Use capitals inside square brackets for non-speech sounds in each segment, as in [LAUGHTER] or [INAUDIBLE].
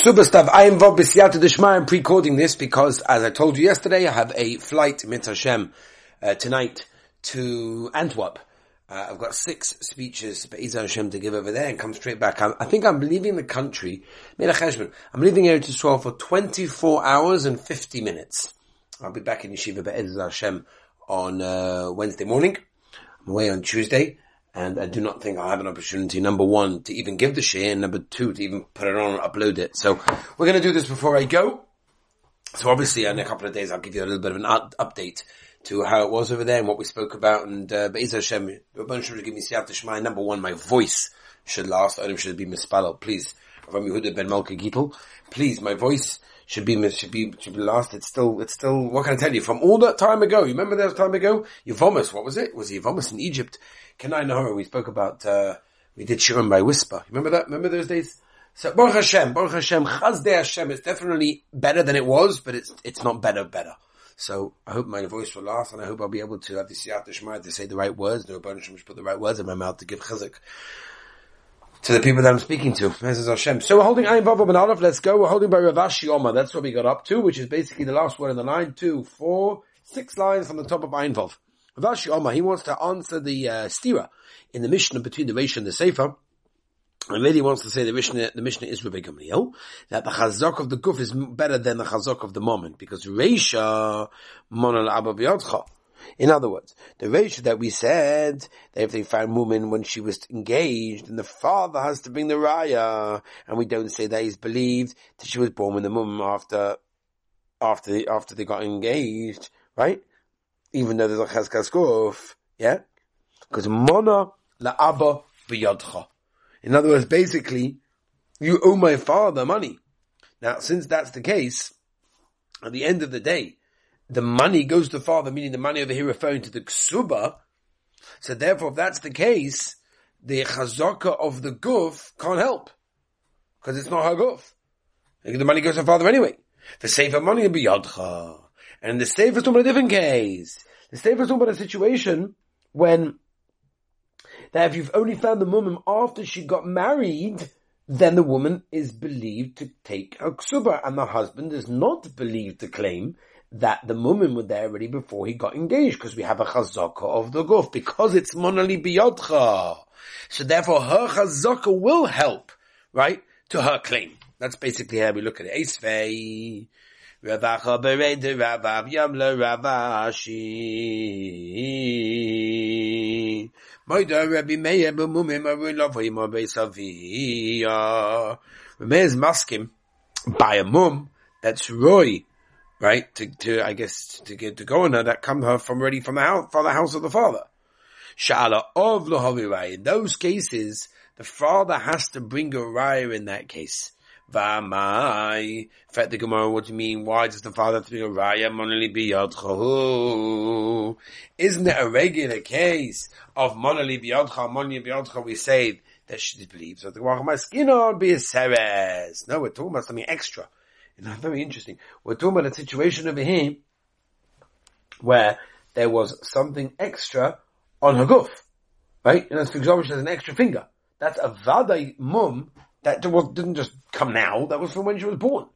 Ksuba stuff. I involved B'siyata Dishma. I'm pre-coding this because, as I told you yesterday, I have a flight, Mit Hashem, uh, tonight to Antwerp. Uh, I've got six speeches, Be'ezah Hashem, to give over there and come straight back. I, I think I'm leaving the country, I'm leaving Eretz Yisrael for 24 hours and 50 minutes. I'll be back in Yeshiva Be'ezah Hashem on uh, Wednesday morning. I'm away on Tuesday and I do not think I'll have an opportunity, number one, to even give the share, and number two, to even put it on and upload it. So we're going to do this before I go. So obviously in a couple of days I'll give you a little bit of an update to how it was over there and what we spoke about. And uh, Be'ez Hashem, Rabban should give me Siyat. Number one, my voice should last. Item should be mispalled. Please, Rabbi Yehuda ben Malka Gittel. Please, my voice should be should be should be last. It's still it's still what can I tell you from all that time ago? You remember that time ago? Yevomis, what was it? Was Yevomis in Egypt? Can I know? We spoke about uh, we did Shurim by whisper. Remember that? Remember those days? So Baruch Hashem, Baruch Hashem, Chazdei Hashem. It's definitely better than it was, but it's it's not better better. So I hope my voice will last, and I hope I'll be able to have the siyat to say the right words. No bunch of put the right words in my mouth to give chizuk to the people that I'm speaking to. So we're holding Ayin Vav and Aleph. Let's go. We're holding by Rav Ashi Oma. That's what we got up to, which is basically the last word in the line. Two, four, six lines from the top of Ayin Vav. Rav Ashi Oma, he wants to answer the uh, stira in the Mishnah between the Reish and the Sefer. And really wants to say the Mishnah, the Mishnah is Rabbi Gamliel, that the chazok of the guf is better than the chazok of the moment, because Reisha, monal abba in other words, the ratio that we said that if they found woman when she was engaged, and the father has to bring the raya, and we don't say that he's believed that she was born with the mum after after the, after they got engaged, right? Even though there's a chazkas yeah, because mona la abba biyadcha. In other words, basically, you owe my father money. Now, since that's the case, at the end of the day, the money goes to the father, meaning the money over here referring to the ksuba. So therefore, if that's the case, the chazaka of the guf can't help. Because it's not her guf. The money goes to father anyway. The safer money will be yadcha. And the safer is a different case. The safer is about a situation when that if you've only found the woman after she got married, then the woman is believed to take a ksuba, and the husband is not believed to claim that the mumin were there already before he got engaged, because we have a chazaka of the guf, because it's monali biyodcha. So therefore her chazaka will help, right, to her claim. That's basically how we look at it. Esvei. Ravacha bered ravav yamla ravashi. Moida Rabbi Meir maskim by a mum that's roy right? To, to I guess to get to go on her that come her from ready from the house from the house of the father. Shala of lahavirai. In those cases, the father has to bring a raya in that case. Vamai. Fet the Gemara, what do you mean? Why does the father have to bring a raya? Monali biyadchahu. Isn't it a regular case of monali biyadcha, monali biyadcha? We say that she believes that the Gemara skin on be a seres. No, we're talking about something extra. It's very interesting. We're talking about a situation over here where there was something extra on her goof, right? And as for example, she has an extra finger. That's a vadai mum that didn't just come now. That was from when she was born.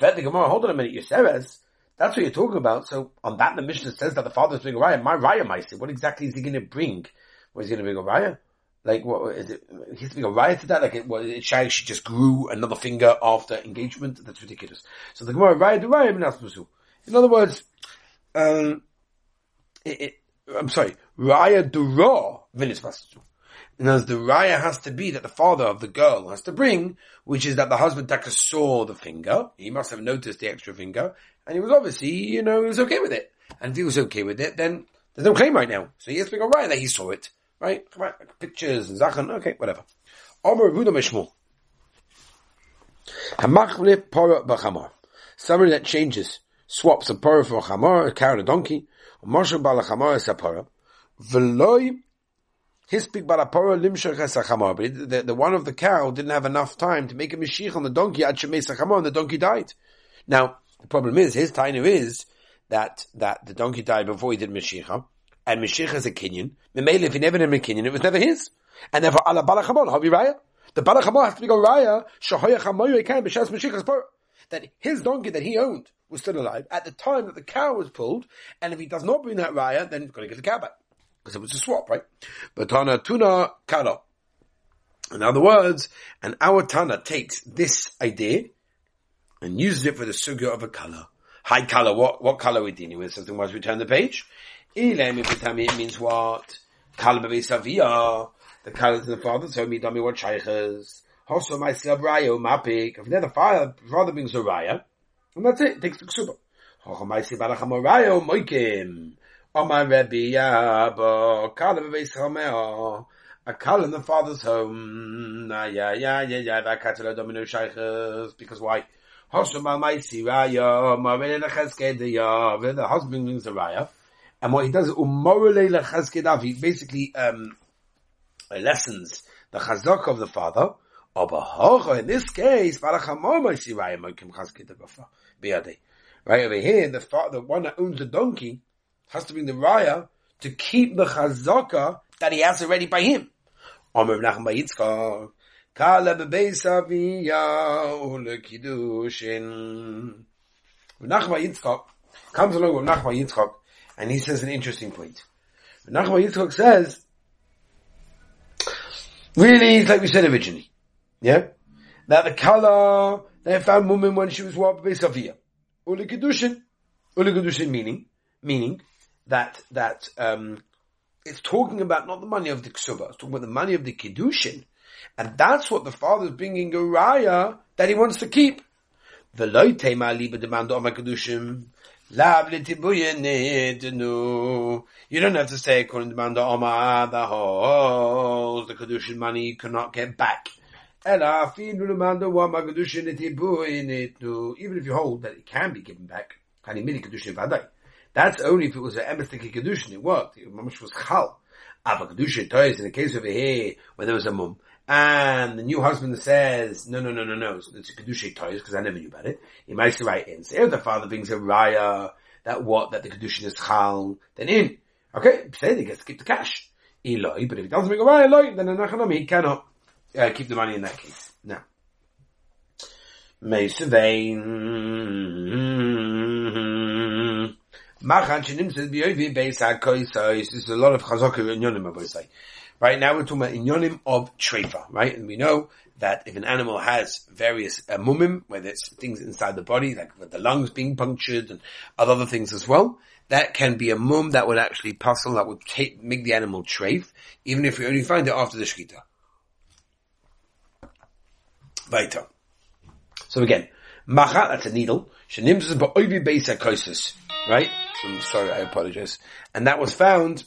The Gemara, hold on a minute, Yoseres. That's what you're talking about. So on that, the Mishnah says that the father's doing a raya. My raya might What exactly is he going to bring? What is he going to bring a raya? Like, what is it? He's being a riot to that. Like, it, what, it, she just grew another finger after engagement. That's ridiculous. So the Gemara riot the riot In other words, um, it, it, I'm sorry, raya dura vinis And as the raya has to be that the father of the girl has to bring, which is that the husband Taka saw the finger. He must have noticed the extra finger, and he was obviously, you know, he was okay with it. And if he was okay with it, then there's no claim right now. So he has to be a raya that he saw it. Right? Pictures and Zachan, okay, whatever. Omer Ruda Mishmul. Hamachlif Pora B'chamar. Somebody that changes, swaps a Pora for a Chamar, a cow and a donkey, Moshe Balachamar is a Pora. V'loi Hispik Balapora Limshach Chamar. But the, the one of the cow didn't have enough time to make a Mishich on the donkey, Ad Chamar, and the donkey died. Now, the problem is, his tainu is that, that the donkey died before he did Mashiach and Mashiach is a Kenyan. Memele, if he never did a Kenyan, it was never his. And therefore, Allah Balachamon, Habi Raya. The Balachama has to be a raya, Shahoya Chamoye can be Shas Mashiachas That his donkey that he owned was still alive at the time that the cow was pulled, and if he does not bring that raya, then he's got to get the cow back. Because it was a swap, right? But Tana Tuna Kala. In other words, and our Tana takes this idea and uses it for the sugya of a color. High color, what, what color are we dealing with? Something once we turn the page. It means what? Color Savia. The color to the father, so me dummy what shaykhs. Also my rayo mapik. If the father, father brings a raya, and that's it, takes the ksuba. Also my rayo moikim. Omar Rebbe Yabo, Bebeis Homeo, a Kala in the father's home. Yeah, yeah, yeah, yeah, that Katala Domino Shaykhs, because why? Hosham Al Maisi Raya, Marele Lecheskedaya, the husband brings a Raya, and what he does is Umorele Lecheskedav, basically, um, lessons the chazak of the father, in this case, right over here, the father, the one that owns the donkey, has to bring the raya to keep the chazaka that he has already by him. Omer Nachman Yitzchak, comes along with Nachman Yitzchak, and he says an interesting point. Nachman Yitzchak says, really, it's like we said originally, yeah, that the color they found woman when she was what? Bebeisavia ule kiddushin, ule kiddushin meaning meaning that that um, it's talking about not the money of the ksuba, it's talking about the money of the kiddushin, and that's what the father is bringing raya that he wants to keep. You don't have to say according to Manda Omar the whole the kedushin money you cannot get back. Even if you hold that it can be given back, that's only if it was an emethic kedushin. It worked. It was chal. Ava kedushin toys in the case over here where there was a mum. And the new husband says, no, no, no, no, no, it's a kedushin toys because I never knew about it. He might say right in. Say if the father brings a raya that what, that the kedushin is chal, then in. Okay, say he gets to keep the cash. Eloi, but if he doesn't bring a raya, Eloi, then an he cannot uh, keep the money in that case. Now. Mesuvein. Machan shenim says. This is a lot of chazaka in yonim, I would say. Right now we're talking about inyonim of treifa, right? And we know that if an animal has various uh, mumim, whether it's things inside the body, like with the lungs being punctured and other things as well, that can be a mum that would actually puzzle, that would take, make the animal treif, even if we only find it after the shkita. Weiter. So again, macha, that's a needle. Shenimzus ba'oivi beis hakoisis, right? I'm sorry, I apologize. And that was found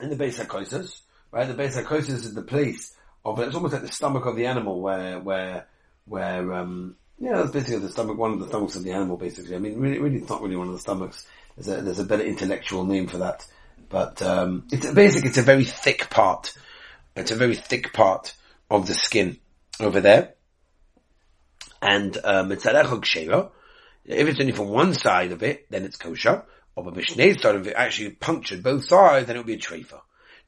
in the beis hakoisis, right? The beis hakoisis is the place of, it's almost like the stomach of the animal where, where, where, um, yeah, it's basically the stomach, one of the stomachs of the animal, basically. I mean, really, really, it's not really one of the stomachs. There's a, there's a better intellectual name for that. But, um, it's basically, it's a very thick part. It's a very thick part of the skin over there. And, um, it's a if it's only from one side of it, then it's kosher. Or the mishneh side of it actually punctured both sides, then it would be a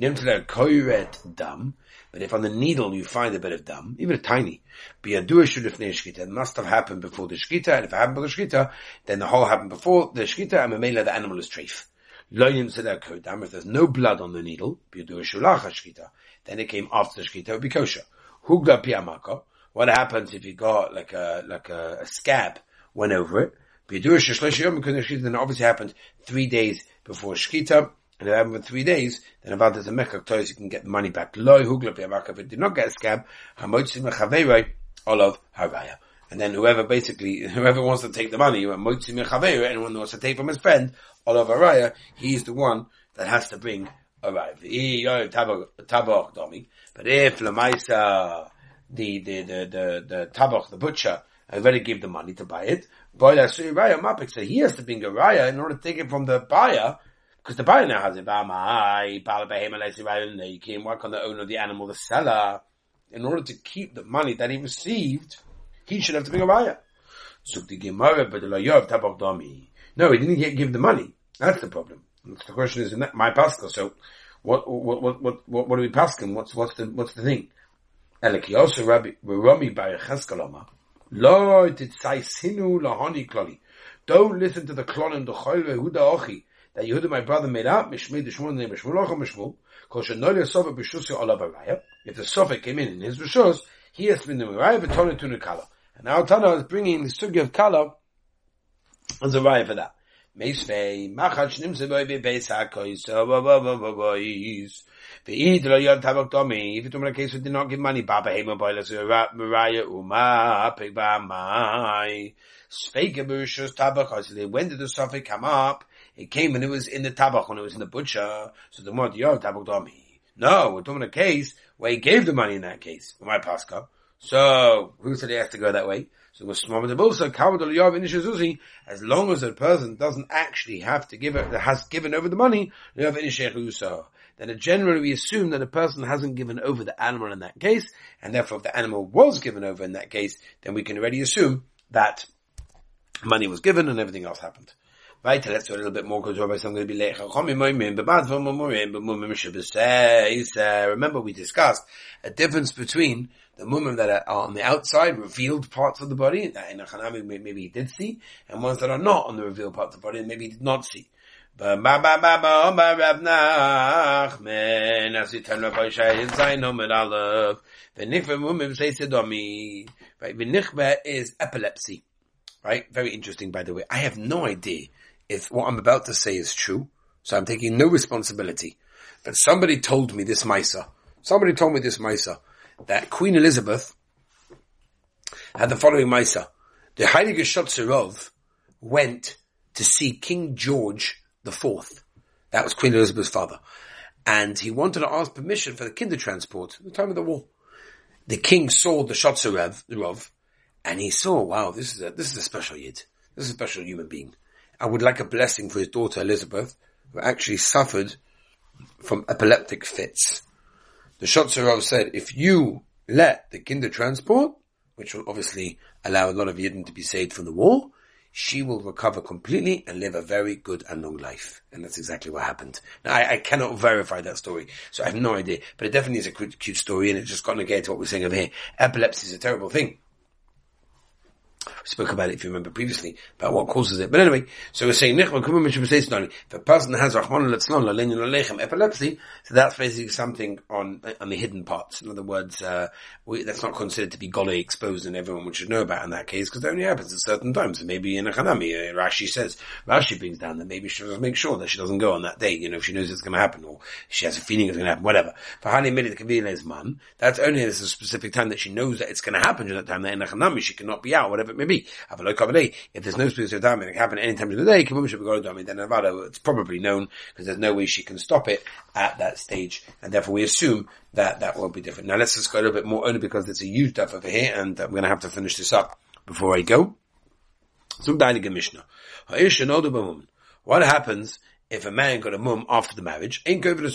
Nimtler koiret dam. But if on the needle you find a bit of dam, even a tiny, be a duashudifnei shkita, it must have happened before the shkita, and if it happened before the shkita, then the whole happened before the shkita, and memela the animal is treif. Loyim sedar kodam, if there's no blood on the needle, be a duashulacha shkita, then it came after the shkita, it would be kosher. Hugda piamako, what happens if you got like a, like a, a scab went over it. Then obviously happened three days before Shkita, and it happened for three days, then about there's a the Mekak you can get the money back. Loi hugla if it did not get a scab, hamotzim olav haraya. And then whoever basically, [LAUGHS] whoever wants to take the money, anyone who wants to take from his friend, olav haraya, he's the one that has to bring a raya. But if Lamaisa, the, the, the, the, the tabach, the butcher, already gave the money to buy it. Said he has to bring a Raya in order to take it from the buyer, because the buyer now has it. Work on the owner of the animal, the seller. In order to keep the money that he received, he should have to bring a buyer. No, he didn't yet give the money. That's the problem. The question is in that, my Pascal. So what, what, what, what, what, are we pasking? What's, what's the, what's the thing? Elikiyosu Rabbi Rami Bar Cheskalama. Lo sinu lahani klali. Don't listen to the klonim the choyle huda ochi that Yehuda my brother made up. Mishmei the Shmuel name Mishmul Ocha Mishmul. Kol shenoyle sofa b'shus ala baraya. If the sofa came in in his rishus, he has been the maraya v'tonu tunu kala. And now Tana is bringing the sugi of kala as a raya for that. Meisvei machach nimse boy bebeis hakois boys. Ve'id lo yod tabak domi. If it's a case who did not give money, Baba Hema boy let's Mariah Uma pig ba mai. Sveike bushus tabak. When did the suffix come up? It came when it was in the tabak when it was in the butcher. So the more yod tabak domi. No, we're talking a case where he gave the money in that case. My pascha. So who said he has to go that way? So as long as the person doesn't actually have to give it, has given over the money, then generally we assume that a person hasn't given over the animal in that case, and therefore if the animal was given over in that case, then we can already assume that money was given and everything else happened. Right, let's do a little bit more because otherwise I'm going to be late. Remember we discussed a difference between the mumim that are on the outside, revealed parts of the body, that in Achanami maybe he did see, and ones that are not on the revealed parts of the body, maybe he did not see. But ba ba Rabbi mumim say sedomi, right, v'nichve is epilepsy, right? Very interesting by the way. I have no idea if what I'm about to say is true, so I'm taking no responsibility. But somebody told me this Misa. Somebody told me this Misa that Queen Elizabeth had the following Misa. The Heilige Shotzerov went to see King George the Fourth. That was Queen Elizabeth's father. And he wanted to ask permission for the kinder transport at the time of the war. The king saw the Shotzerov, and he saw, wow, this is a, this is a special yid. This is a special human being. I would like a blessing for his daughter Elizabeth, who actually suffered from epileptic fits the Shotzerov said, if you let the kinder transport, which will obviously allow a lot of Yidden to be saved from the war, she will recover completely and live a very good and long life. And that's exactly what happened. Now, I, I cannot verify that story, so I have no idea. But it definitely is a cute, cute story, and it's just got get to what we're saying over here. Epilepsy is a terrible thing. Spoke about it if you remember previously about what causes it. But anyway, so we're saying if a person has epilepsy, so that's basically something on on the hidden parts. In other words, uh, we, that's not considered to be golly exposed and everyone should know about in that case because it only happens at certain times. Maybe in a chanami, uh, Rashi says, Rashi brings down that maybe she doesn't make sure that she doesn't go on that day, you know, if she knows it's going to happen or she has a feeling it's going to happen, whatever. For Hani Midi the man, that's only at a specific time that she knows that it's going to happen during that time that in a chanami she cannot be out, whatever maybe. If there's no specific time and it can happen any time of the day, then it's probably known because there's no way she can stop it at that stage, and therefore we assume that that won't be different. Now let's just go a little bit more only because it's a huge stuff over here, and I'm going to have to finish this up before I go. What happens if a man got a mum after the marriage? Ain't go to the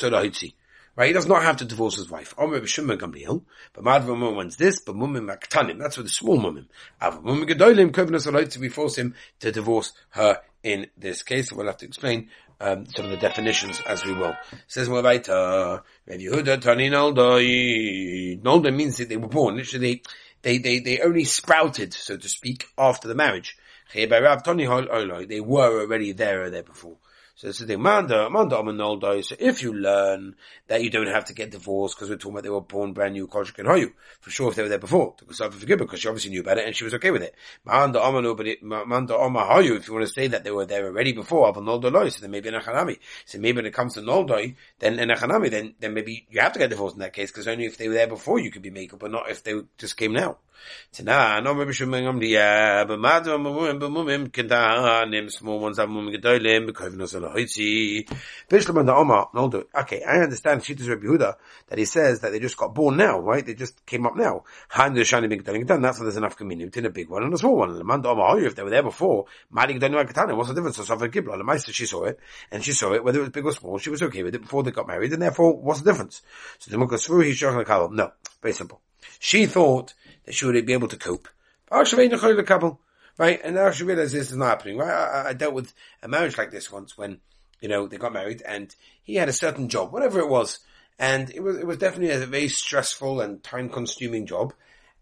Right? He does not have to divorce his wife. Omer b'shimon gamliel. But madva mum wants this, but mumim aktanim. That's for the small mumim. Av mumim gedolim kovenas to be force him to divorce her in this case. We'll have to explain um, some of the definitions as we will. It says weiter. Rav Yehuda tani. Nolda means that they were born. Literally, they, they, they only sprouted, so to speak, after the marriage. They were already there or there before. So this is the thing, Manda, Manda Amanoldo. So if you learn that you don't have to get divorced because we're talking about they were born brand new Koshik and Hoyu, for sure if they were there before, to Kosafa forgive because she obviously knew about it and she was okay with it. Manda Amanu, but Manda if you want to say that they were there already before, Amanoldo Loy, so then maybe in Achanami. So maybe when it comes to Noldoi, then in Achanami, then, then maybe you have to get divorced in that case because only if they were there before you could be makeup, but not if they just came now. Small ones because Okay, I understand Shittas Rabbi Yehuda that he says that they just got born now, right? They just came up now. That's why there's enough community in a big one and a small one. Omar, if they were there before. What's the difference? So the Meister, she saw it and she saw it whether it was big or small. She was okay with it before they got married, and therefore, what's the difference? So the Mukasru he No, very simple. She thought that she would be able to cope. Right? And now she realizes this is not happening. Right? I, I, dealt with a marriage like this once when, you know, they got married and he had a certain job, whatever it was. and it was it was definitely a very stressful and time consuming job.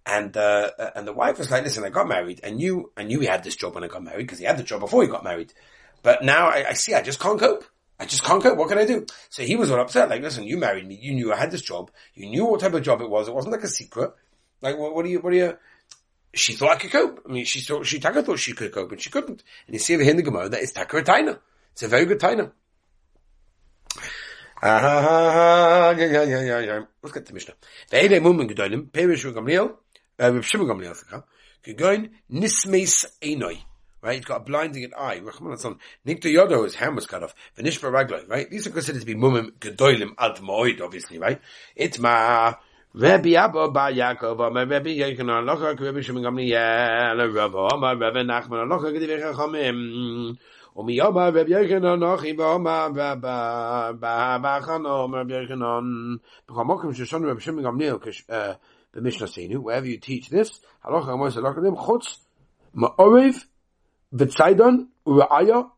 And uh, and the wife was like, "Listen, I got married. I knew I knew he had this job when I got married because he had the job before he got married. But now I, I see I just can't cope. I just can't cope. What can I do?" So he was all upset. Like, "Listen, you married me. You knew I had this job. You knew what type of job it was. It wasn't like a secret. Like, what, what do you? What are you?" She thought I could cope. I mean, she thought she Taka thought she could cope, but she couldn't. And you see over here in the Gemara that it's Taka Taina. It's a very good Taina. Ah, yeah, yeah, yeah, yeah, yeah. Let's get the Mishnah. Gedolim, einoi. Right, he's got a blinding eye. Nikta Yodo, his hand was cut off. Ragloi, right? These are considered to be mumim gedolim ad moed, obviously, right? Itma Rabbi Abba Bar Yaakov, Rabbi Rabbi Shimon Gamliel, Rabbi Rabbi Nachman, Chachamim, Rabbi Nochi, Rabbi Rabbi Shimon Gamliel, uh, the Mishnah wherever you teach this, Halacha, Chutz, Ma'oriv, U'Ra'aya,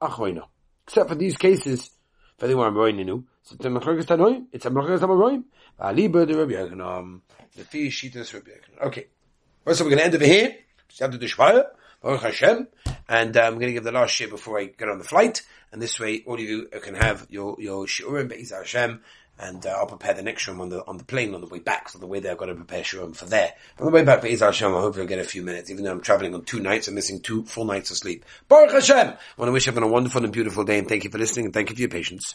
Except for these cases, for the one I'm writing so the Machlokas Tanoim, it's a Machlokas Tamaroim, Aliba the Rabbi Yochanan, the Fish Shitas Rabbi Yochanan. Okay. Well, so we're going to end over here. The Shvaya. Baruch Hashem, and uh, I'm going to give the last shit before I get on the flight, and this way all of you can have your your shiurim be'ez Hashem, and uh, I'll prepare the next room on the on the plane on the way back. So the way there, I've got to prepare shiurim for there. On the way back, be'ez Hashem, I hope I'll get a few minutes, even though I'm traveling on two nights, I'm missing two full nights of sleep. Baruch Hashem. I want to wish everyone a wonderful and beautiful day, and thank you for listening, and thank you for your patience.